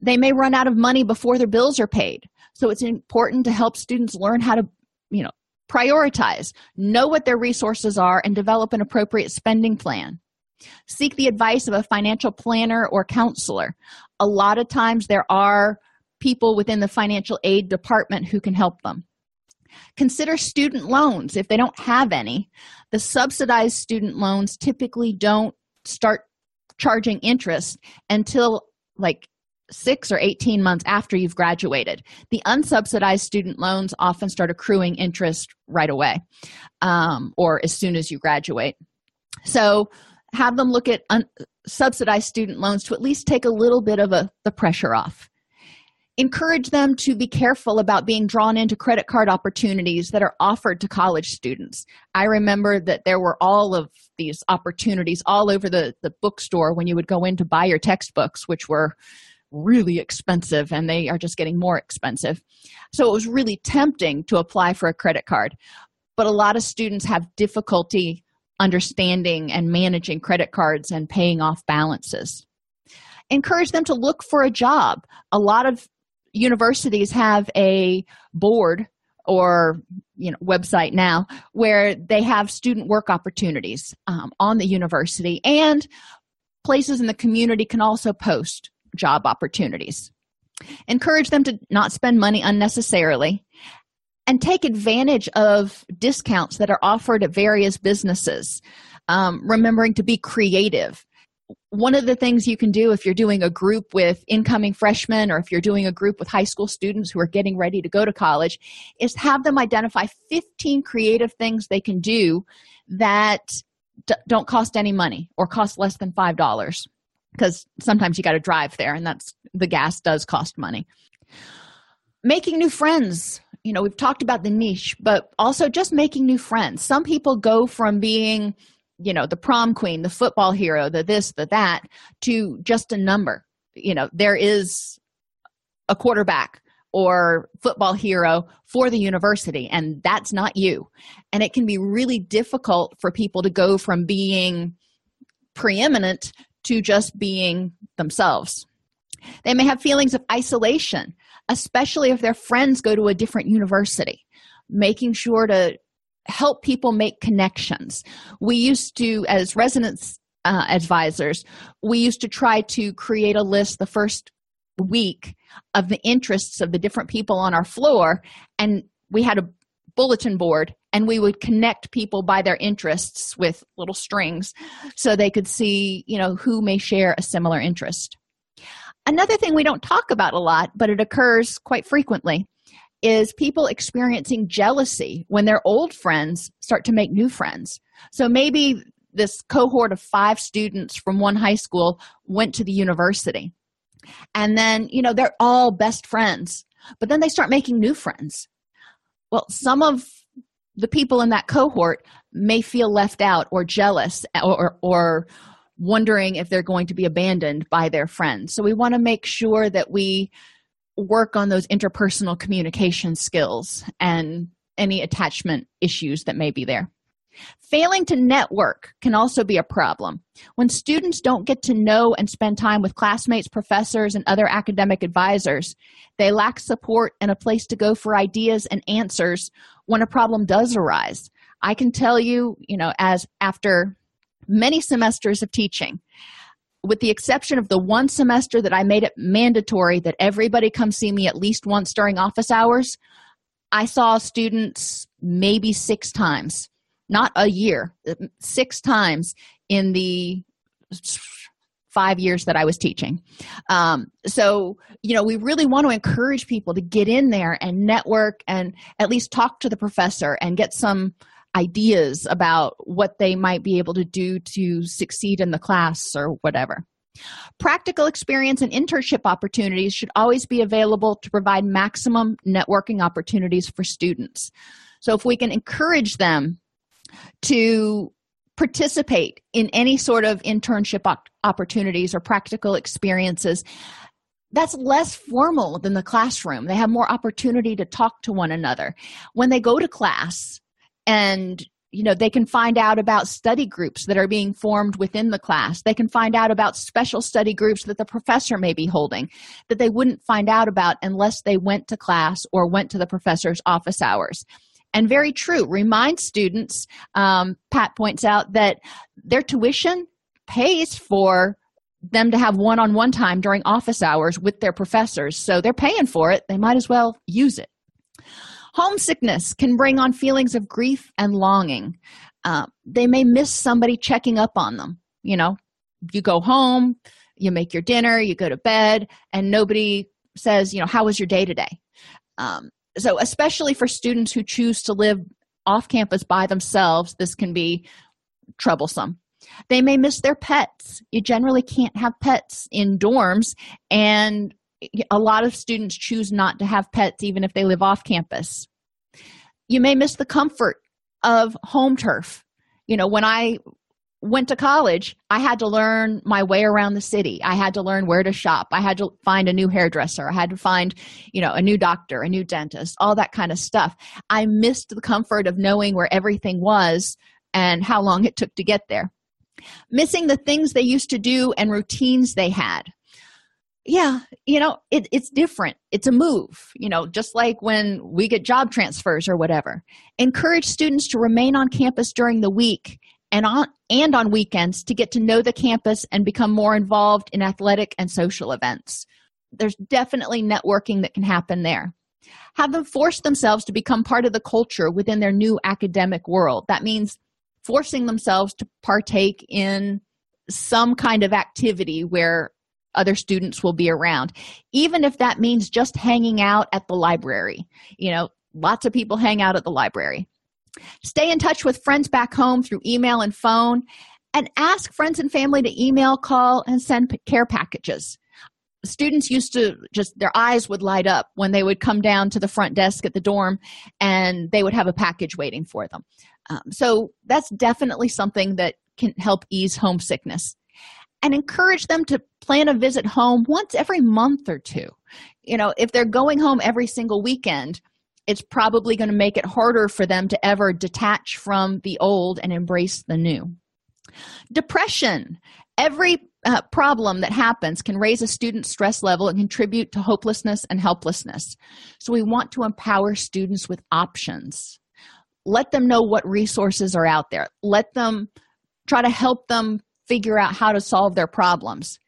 They may run out of money before their bills are paid. So it's important to help students learn how to you know prioritize know what their resources are and develop an appropriate spending plan. Seek the advice of a financial planner or counselor. A lot of times there are people within the financial aid department who can help them consider student loans if they don't have any the subsidized student loans typically don't start charging interest until like six or 18 months after you've graduated. The unsubsidized student loans often start accruing interest right away um, or as soon as you graduate. So have them look at un- subsidized student loans to at least take a little bit of a, the pressure off encourage them to be careful about being drawn into credit card opportunities that are offered to college students. I remember that there were all of these opportunities all over the, the bookstore when you would go in to buy your textbooks which were really expensive and they are just getting more expensive. So it was really tempting to apply for a credit card but a lot of students have difficulty understanding and managing credit cards and paying off balances. Encourage them to look for a job. A lot of universities have a board or you know website now where they have student work opportunities um, on the university and places in the community can also post job opportunities. Encourage them to not spend money unnecessarily and take advantage of discounts that are offered at various businesses um, remembering to be creative one of the things you can do if you're doing a group with incoming freshmen or if you're doing a group with high school students who are getting ready to go to college is have them identify 15 creative things they can do that d- don't cost any money or cost less than five dollars. Because sometimes you got to drive there and that's the gas does cost money. Making new friends. You know we've talked about the niche but also just making new friends. Some people go from being you know the prom queen the football hero the this the that to just a number. You know there is a quarterback or football hero for the university and that's not you. And it can be really difficult for people to go from being preeminent to just being themselves. They may have feelings of isolation especially if their friends go to a different university making sure to help people make connections. We used to, as residence uh, advisors, we used to try to create a list the first week of the interests of the different people on our floor, and we had a bulletin board and we would connect people by their interests with little strings so they could see you know who may share a similar interest another thing we don't talk about a lot but it occurs quite frequently is people experiencing jealousy when their old friends start to make new friends. So maybe this cohort of five students from one high school went to the university. And then, you know, they're all best friends, but then they start making new friends. Well, some of the people in that cohort may feel left out or jealous or, or wondering if they're going to be abandoned by their friends. So we want to make sure that we work on those interpersonal communication skills and any attachment issues that may be there. Failing to network can also be a problem. When students don't get to know and spend time with classmates, professors, and other academic advisors, they lack support and a place to go for ideas and answers when a problem does arise. I can tell you, you know, as after many semesters of teaching, with the exception of the one semester that I made it mandatory that everybody come see me at least once during office hours, I saw students maybe six times, not a year, six times in the five years that I was teaching. Um, so, you know, we really want to encourage people to get in there and network and at least talk to the professor and get some ideas about what they might be able to do to succeed in the class or whatever. Practical experience and internship opportunities should always be available to provide maximum networking opportunities for students. So, if we can encourage them to participate in any sort of internship opportunities or practical experiences, that's less formal than the classroom. They have more opportunity to talk to one another. When they go to class and you know they can find out about study groups that are being formed within the class. They can find out about special study groups that the professor may be holding that they wouldn't find out about unless they went to class or went to the professor's office hours. And very true. Remind students um, pat points out that their tuition pays for them to have one-on-one time during office hours with their professors. So they're paying for it. They might as well use it homesickness can bring on feelings of grief and longing. Uh, they may miss somebody checking up on them you know. You go home you make your dinner you go to bed and nobody says you know how was your day today? Um, so especially for students who choose to live off campus by themselves this can be troublesome. They may miss their pets. You generally can't have pets in dorms and a lot of students choose not to have pets even if they live off campus. You may miss the comfort of home turf. You know when i went to college i had to learn my way around the city. I had to learn where to shop. I had to find a new hairdresser. I had to find you know a new doctor a new dentist all that kind of stuff. I missed the comfort of knowing where everything was and how long it took to get there. Missing the things they used to do and routines they had yeah you know it, it's different. It's a move you know just like when we get job transfers or whatever. Encourage students to remain on campus during the week and on and on weekends to get to know the campus and become more involved in athletic and social events. There's definitely networking that can happen there. Have them force themselves to become part of the culture within their new academic world. That means forcing themselves to partake in some kind of activity where other students will be around. Even if that means just hanging out at the library you know lots of people hang out at the library. Stay in touch with friends back home through email and phone and ask friends and family to email call and send care packages. Students used to just their eyes would light up when they would come down to the front desk at the dorm and they would have a package waiting for them. Um, so that's definitely something that can help ease homesickness and encourage them to plan a visit home once every month or two. You know if they're going home every single weekend it's probably going to make it harder for them to ever detach from the old and embrace the new. Depression. Every uh, problem that happens can raise a student's stress level and contribute to hopelessness and helplessness. So we want to empower students with options. Let them know what resources are out there. Let them try to help them figure out how to solve their problems.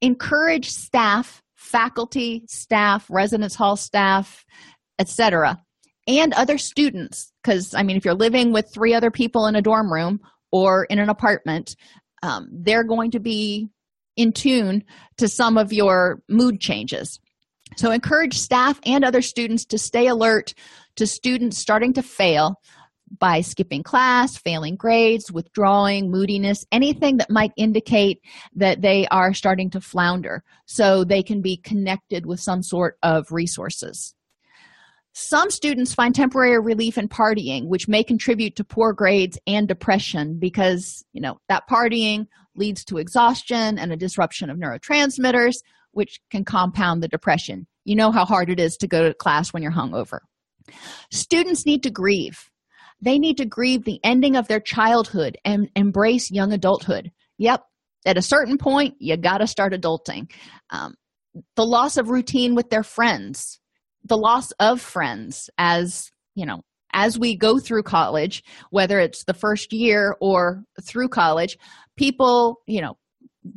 Encourage staff faculty staff residence hall staff etc and other students. Because i mean if you're living with three other people in a dorm room or in an apartment um, they're going to be in tune to some of your mood changes. So encourage staff and other students to stay alert to students starting to fail by skipping class, failing grades, withdrawing, moodiness, anything that might indicate that they are starting to flounder so they can be connected with some sort of resources. Some students find temporary relief in partying, which may contribute to poor grades and depression because, you know, that partying leads to exhaustion and a disruption of neurotransmitters, which can compound the depression. You know how hard it is to go to class when you're hungover. Students need to grieve they need to grieve the ending of their childhood and embrace young adulthood. Yep, at a certain point, you got to start adulting. Um, the loss of routine with their friends, the loss of friends as, you know, as we go through college, whether it's the first year or through college, people, you know,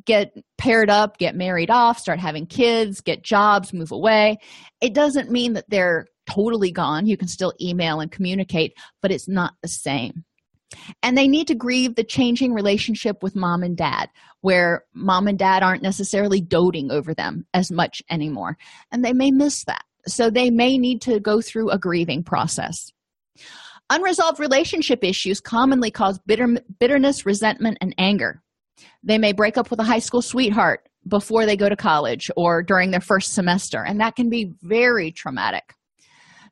get paired up, get married off, start having kids, get jobs, move away. It doesn't mean that they're totally gone. You can still email and communicate, but it's not the same. And they need to grieve the changing relationship with mom and dad, where mom and dad aren't necessarily doting over them as much anymore. And they may miss that. So they may need to go through a grieving process. Unresolved relationship issues commonly cause bitter, bitterness, resentment, and anger. They may break up with a high school sweetheart before they go to college or during their first semester, and that can be very traumatic.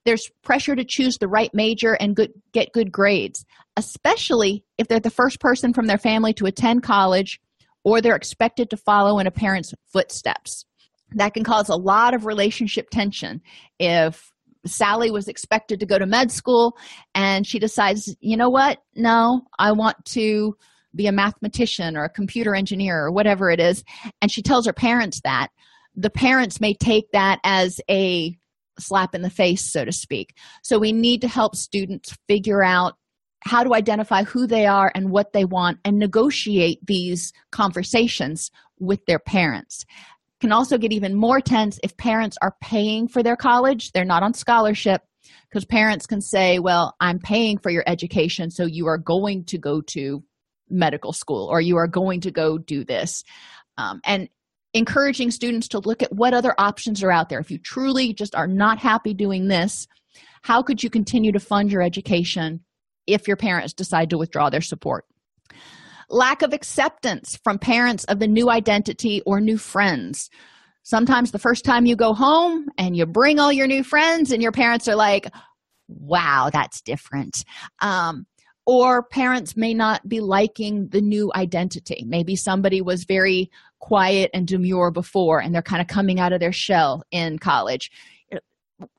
There's pressure to choose the right major and good, get good grades, especially if they're the first person from their family to attend college or they're expected to follow in a parent's footsteps. that can cause a lot of relationship tension if Sally was expected to go to med school and she decides, you know what? No, I want to be a mathematician or a computer engineer or whatever it is. And she tells her parents that. The parents may take that as a slap in the face, so to speak. So we need to help students figure out how to identify who they are and what they want and negotiate these conversations with their parents. Can also get even more tense if parents are paying for their college. They're not on scholarship because parents can say well i'm paying for your education so you are going to go to medical school or you are going to go do this. Um, and encouraging students to look at what other options are out there. If you truly just are not happy doing this how could you continue to fund your education if your parents decide to withdraw their support? Lack of acceptance from parents of the new identity or new friends. Sometimes the first time you go home and you bring all your new friends and your parents are like wow that's different. Um, or parents may not be liking the new identity. Maybe somebody was very quiet and demure before and they're kind of coming out of their shell in college.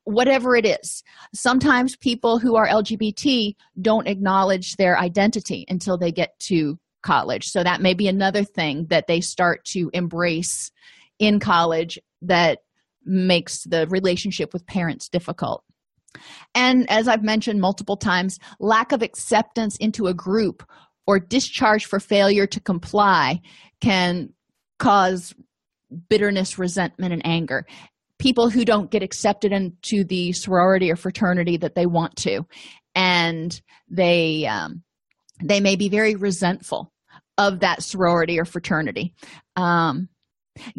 Whatever it is sometimes people who are lgbt don't acknowledge their identity until they get to college. So that may be another thing that they start to embrace in college that makes the relationship with parents difficult. And as i've mentioned multiple times lack of acceptance into a group or discharge for failure to comply can cause bitterness resentment and anger people who don't get accepted into the sorority or fraternity that they want to and they um, they may be very resentful of that sorority or fraternity. Um,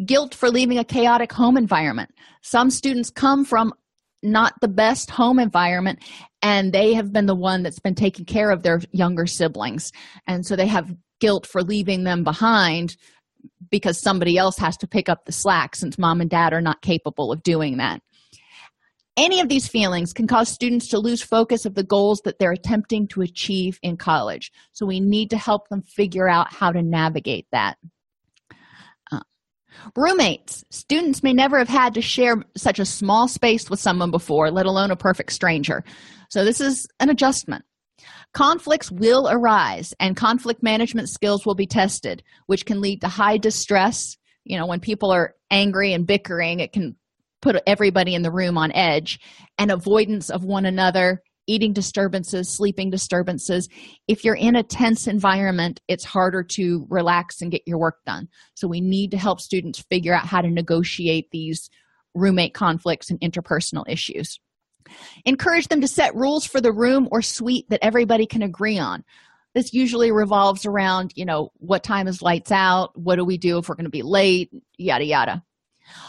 guilt for leaving a chaotic home environment. Some students come from not the best home environment and they have been the one that's been taking care of their younger siblings. And so they have guilt for leaving them behind because somebody else has to pick up the slack since mom and dad are not capable of doing that. Any of these feelings can cause students to lose focus of the goals that they're attempting to achieve in college. So we need to help them figure out how to navigate that. Uh, roommates. Students may never have had to share such a small space with someone before, let alone a perfect stranger. So this is an adjustment. Conflicts will arise and conflict management skills will be tested, which can lead to high distress. You know, when people are angry and bickering, it can put everybody in the room on edge. And avoidance of one another eating disturbances sleeping disturbances. If you're in a tense environment it's harder to relax and get your work done. So we need to help students figure out how to negotiate these roommate conflicts and interpersonal issues encourage them to set rules for the room or suite that everybody can agree on this usually revolves around you know what time is lights out what do we do if we're going to be late yada yada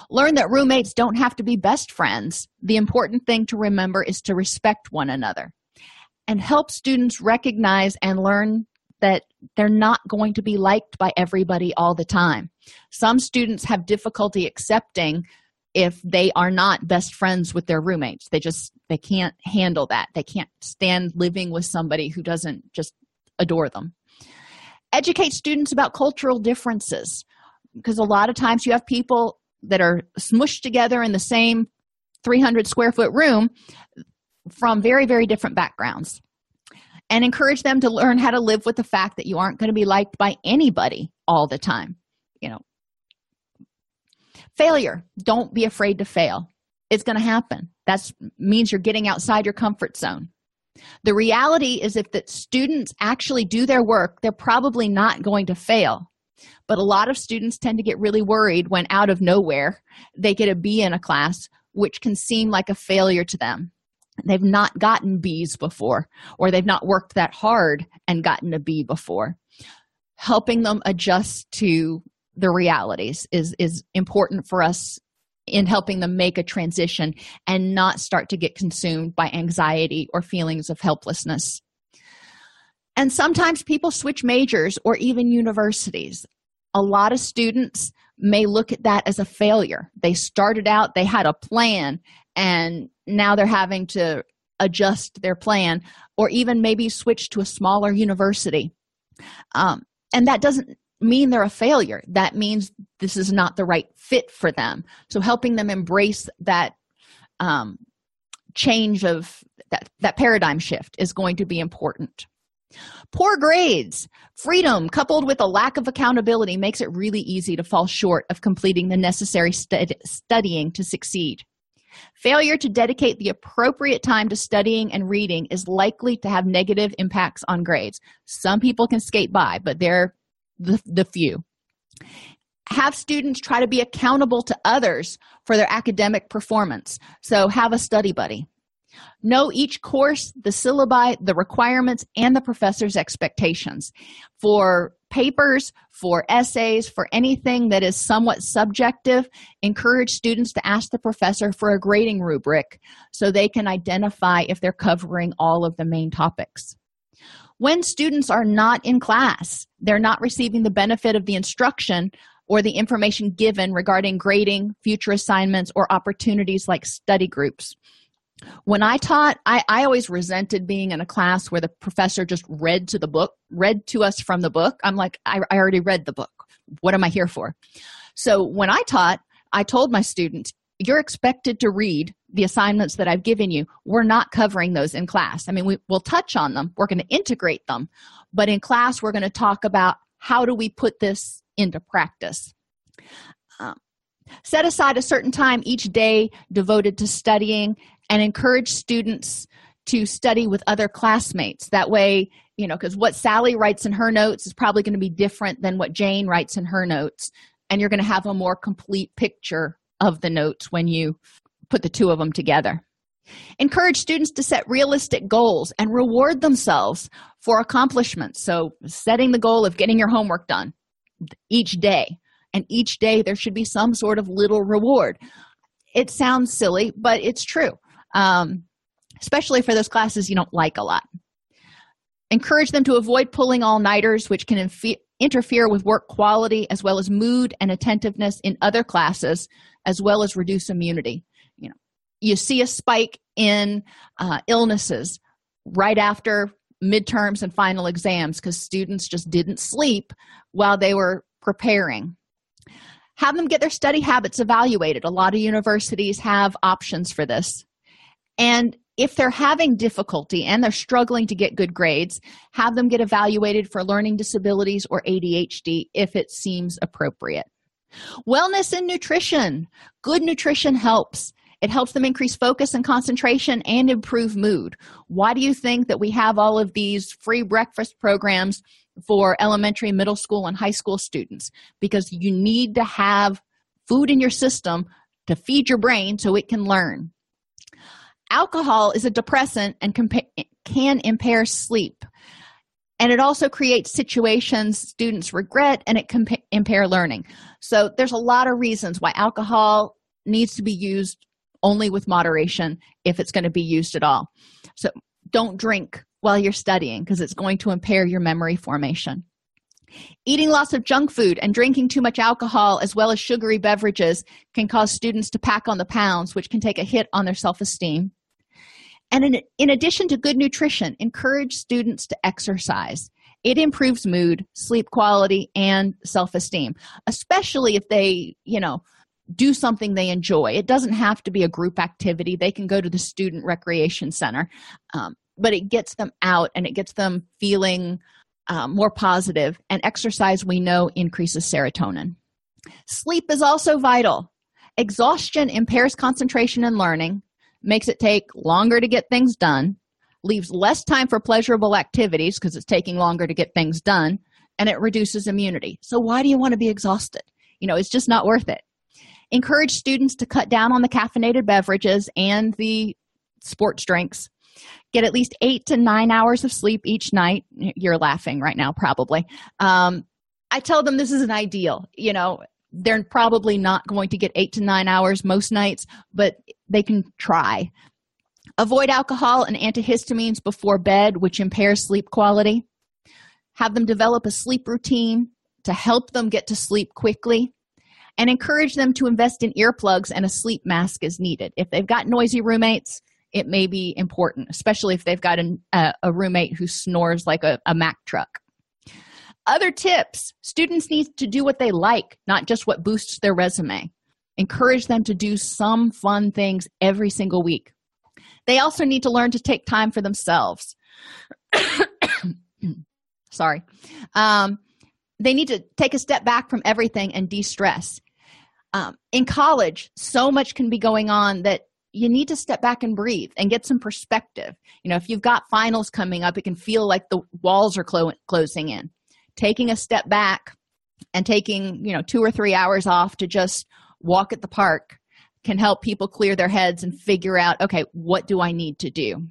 Learn that roommates don't have to be best friends. The important thing to remember is to respect one another and help students recognize and learn that they're not going to be liked by everybody all the time. Some students have difficulty accepting if they are not best friends with their roommates. They just they can't handle that. They can't stand living with somebody who doesn't just adore them. Educate students about cultural differences because a lot of times you have people that are smushed together in the same 300 square foot room from very, very different backgrounds. And encourage them to learn how to live with the fact that you aren't going to be liked by anybody all the time. You know, failure. Don't be afraid to fail. It's going to happen. That means you're getting outside your comfort zone. The reality is, if the students actually do their work, they're probably not going to fail but a lot of students tend to get really worried when out of nowhere they get a B in a class, which can seem like a failure to them. They've not gotten B's before, or they've not worked that hard and gotten a B before. Helping them adjust to the realities is, is important for us in helping them make a transition and not start to get consumed by anxiety or feelings of helplessness. And sometimes people switch majors or even universities. A lot of students may look at that as a failure. They started out, they had a plan, and now they're having to adjust their plan or even maybe switch to a smaller university. Um, and that doesn't mean they're a failure. That means this is not the right fit for them. So helping them embrace that um, change of that that paradigm shift is going to be important. Poor grades. Freedom coupled with a lack of accountability makes it really easy to fall short of completing the necessary stud- studying to succeed. Failure to dedicate the appropriate time to studying and reading is likely to have negative impacts on grades. Some people can skate by but they're the, the few. Have students try to be accountable to others for their academic performance. So have a study buddy. Know each course the syllabi the requirements and the professor's expectations. For papers for essays for anything that is somewhat subjective encourage students to ask the professor for a grading rubric so they can identify if they're covering all of the main topics when students are not in class they're not receiving the benefit of the instruction or the information given regarding grading future assignments or opportunities like study groups. When i taught I, I always resented being in a class where the professor just read to the book read to us from the book. I'm like I, I already read the book. What am i here for? So when i taught i told my students you're expected to read the assignments that I've given you. We're not covering those in class. I mean, we, will touch on them, we're going to integrate them, but in class, we're going to talk about how do we put this into practice. Um, set aside a certain time each day devoted to studying and encourage students to study with other classmates. That way, you know, because what Sally writes in her notes is probably going to be different than what Jane writes in her notes. And you're going to have a more complete picture of the notes when you put the two of them together. Encourage students to set realistic goals and reward themselves for accomplishments. So, setting the goal of getting your homework done each day, and each day there should be some sort of little reward. It sounds silly, but it's true, um, especially for those classes you don't like a lot. Encourage them to avoid pulling all nighters, which can inf- interfere with work quality as well as mood and attentiveness in other classes, as well as reduce immunity. You know, you see a spike in uh, illnesses right after midterms and final exams because students just didn't sleep while they were preparing. Have them get their study habits evaluated. A lot of universities have options for this. And if they're having difficulty and they're struggling to get good grades, have them get evaluated for learning disabilities or ADHD if it seems appropriate. Wellness and nutrition. Good nutrition helps. It helps them increase focus and concentration and improve mood. Why do you think that we have all of these free breakfast programs for elementary, middle school, and high school students? Because you need to have food in your system to feed your brain so it can learn alcohol is a depressant and can impair sleep and it also creates situations students regret and it can impair learning. So there's a lot of reasons why alcohol needs to be used only with moderation if it's going to be used at all. So don't drink while you're studying because it's going to impair your memory formation. Eating lots of junk food and drinking too much alcohol, as well as sugary beverages, can cause students to pack on the pounds, which can take a hit on their self esteem. And in, in addition to good nutrition, encourage students to exercise. It improves mood, sleep quality, and self esteem, especially if they, you know, do something they enjoy. It doesn't have to be a group activity, they can go to the student recreation center, um, but it gets them out and it gets them feeling um, more positive. And exercise, we know, increases serotonin. Sleep is also vital. Exhaustion impairs concentration and learning makes it take longer to get things done, leaves less time for pleasurable activities because it's taking longer to get things done, and it reduces immunity. So, why do you want to be exhausted? You know, it's just not worth it. Encourage students to cut down on the caffeinated beverages and the sports drinks. Get at least eight to nine hours of sleep each night. You're laughing right now, probably. Um, I tell them this is an ideal. You know, they're probably not going to get eight to nine hours most nights, but they can try. Avoid alcohol and antihistamines before bed, which impairs sleep quality. Have them develop a sleep routine to help them get to sleep quickly. And encourage them to invest in earplugs and a sleep mask as needed. If they've got noisy roommates, it may be important, especially if they've got an, a, a roommate who snores like a, a Mack truck. Other tips students need to do what they like, not just what boosts their resume. Encourage them to do some fun things every single week. They also need to learn to take time for themselves. Sorry. Um, they need to take a step back from everything and de stress. Um, in college, so much can be going on that you need to step back and breathe and get some perspective. You know, if you've got finals coming up, it can feel like the walls are clo- closing in. Taking a step back and taking, you know, two or three hours off to just walk at the park can help people clear their heads and figure out okay, what do I need to do?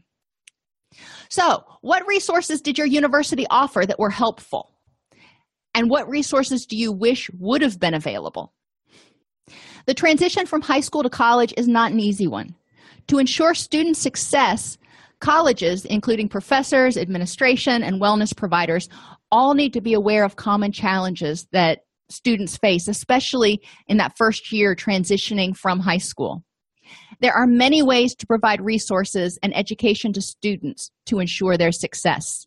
So, what resources did your university offer that were helpful? And what resources do you wish would have been available? The transition from high school to college is not an easy one. To ensure student success, colleges, including professors, administration, and wellness providers, all need to be aware of common challenges that students face, especially in that first year transitioning from high school. There are many ways to provide resources and education to students to ensure their success.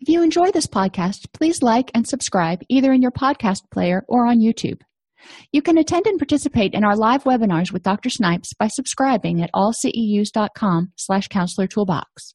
If you enjoy this podcast, please like and subscribe either in your podcast player or on YouTube. You can attend and participate in our live webinars with Dr. Snipes by subscribing at allceus.com slash counselor toolbox.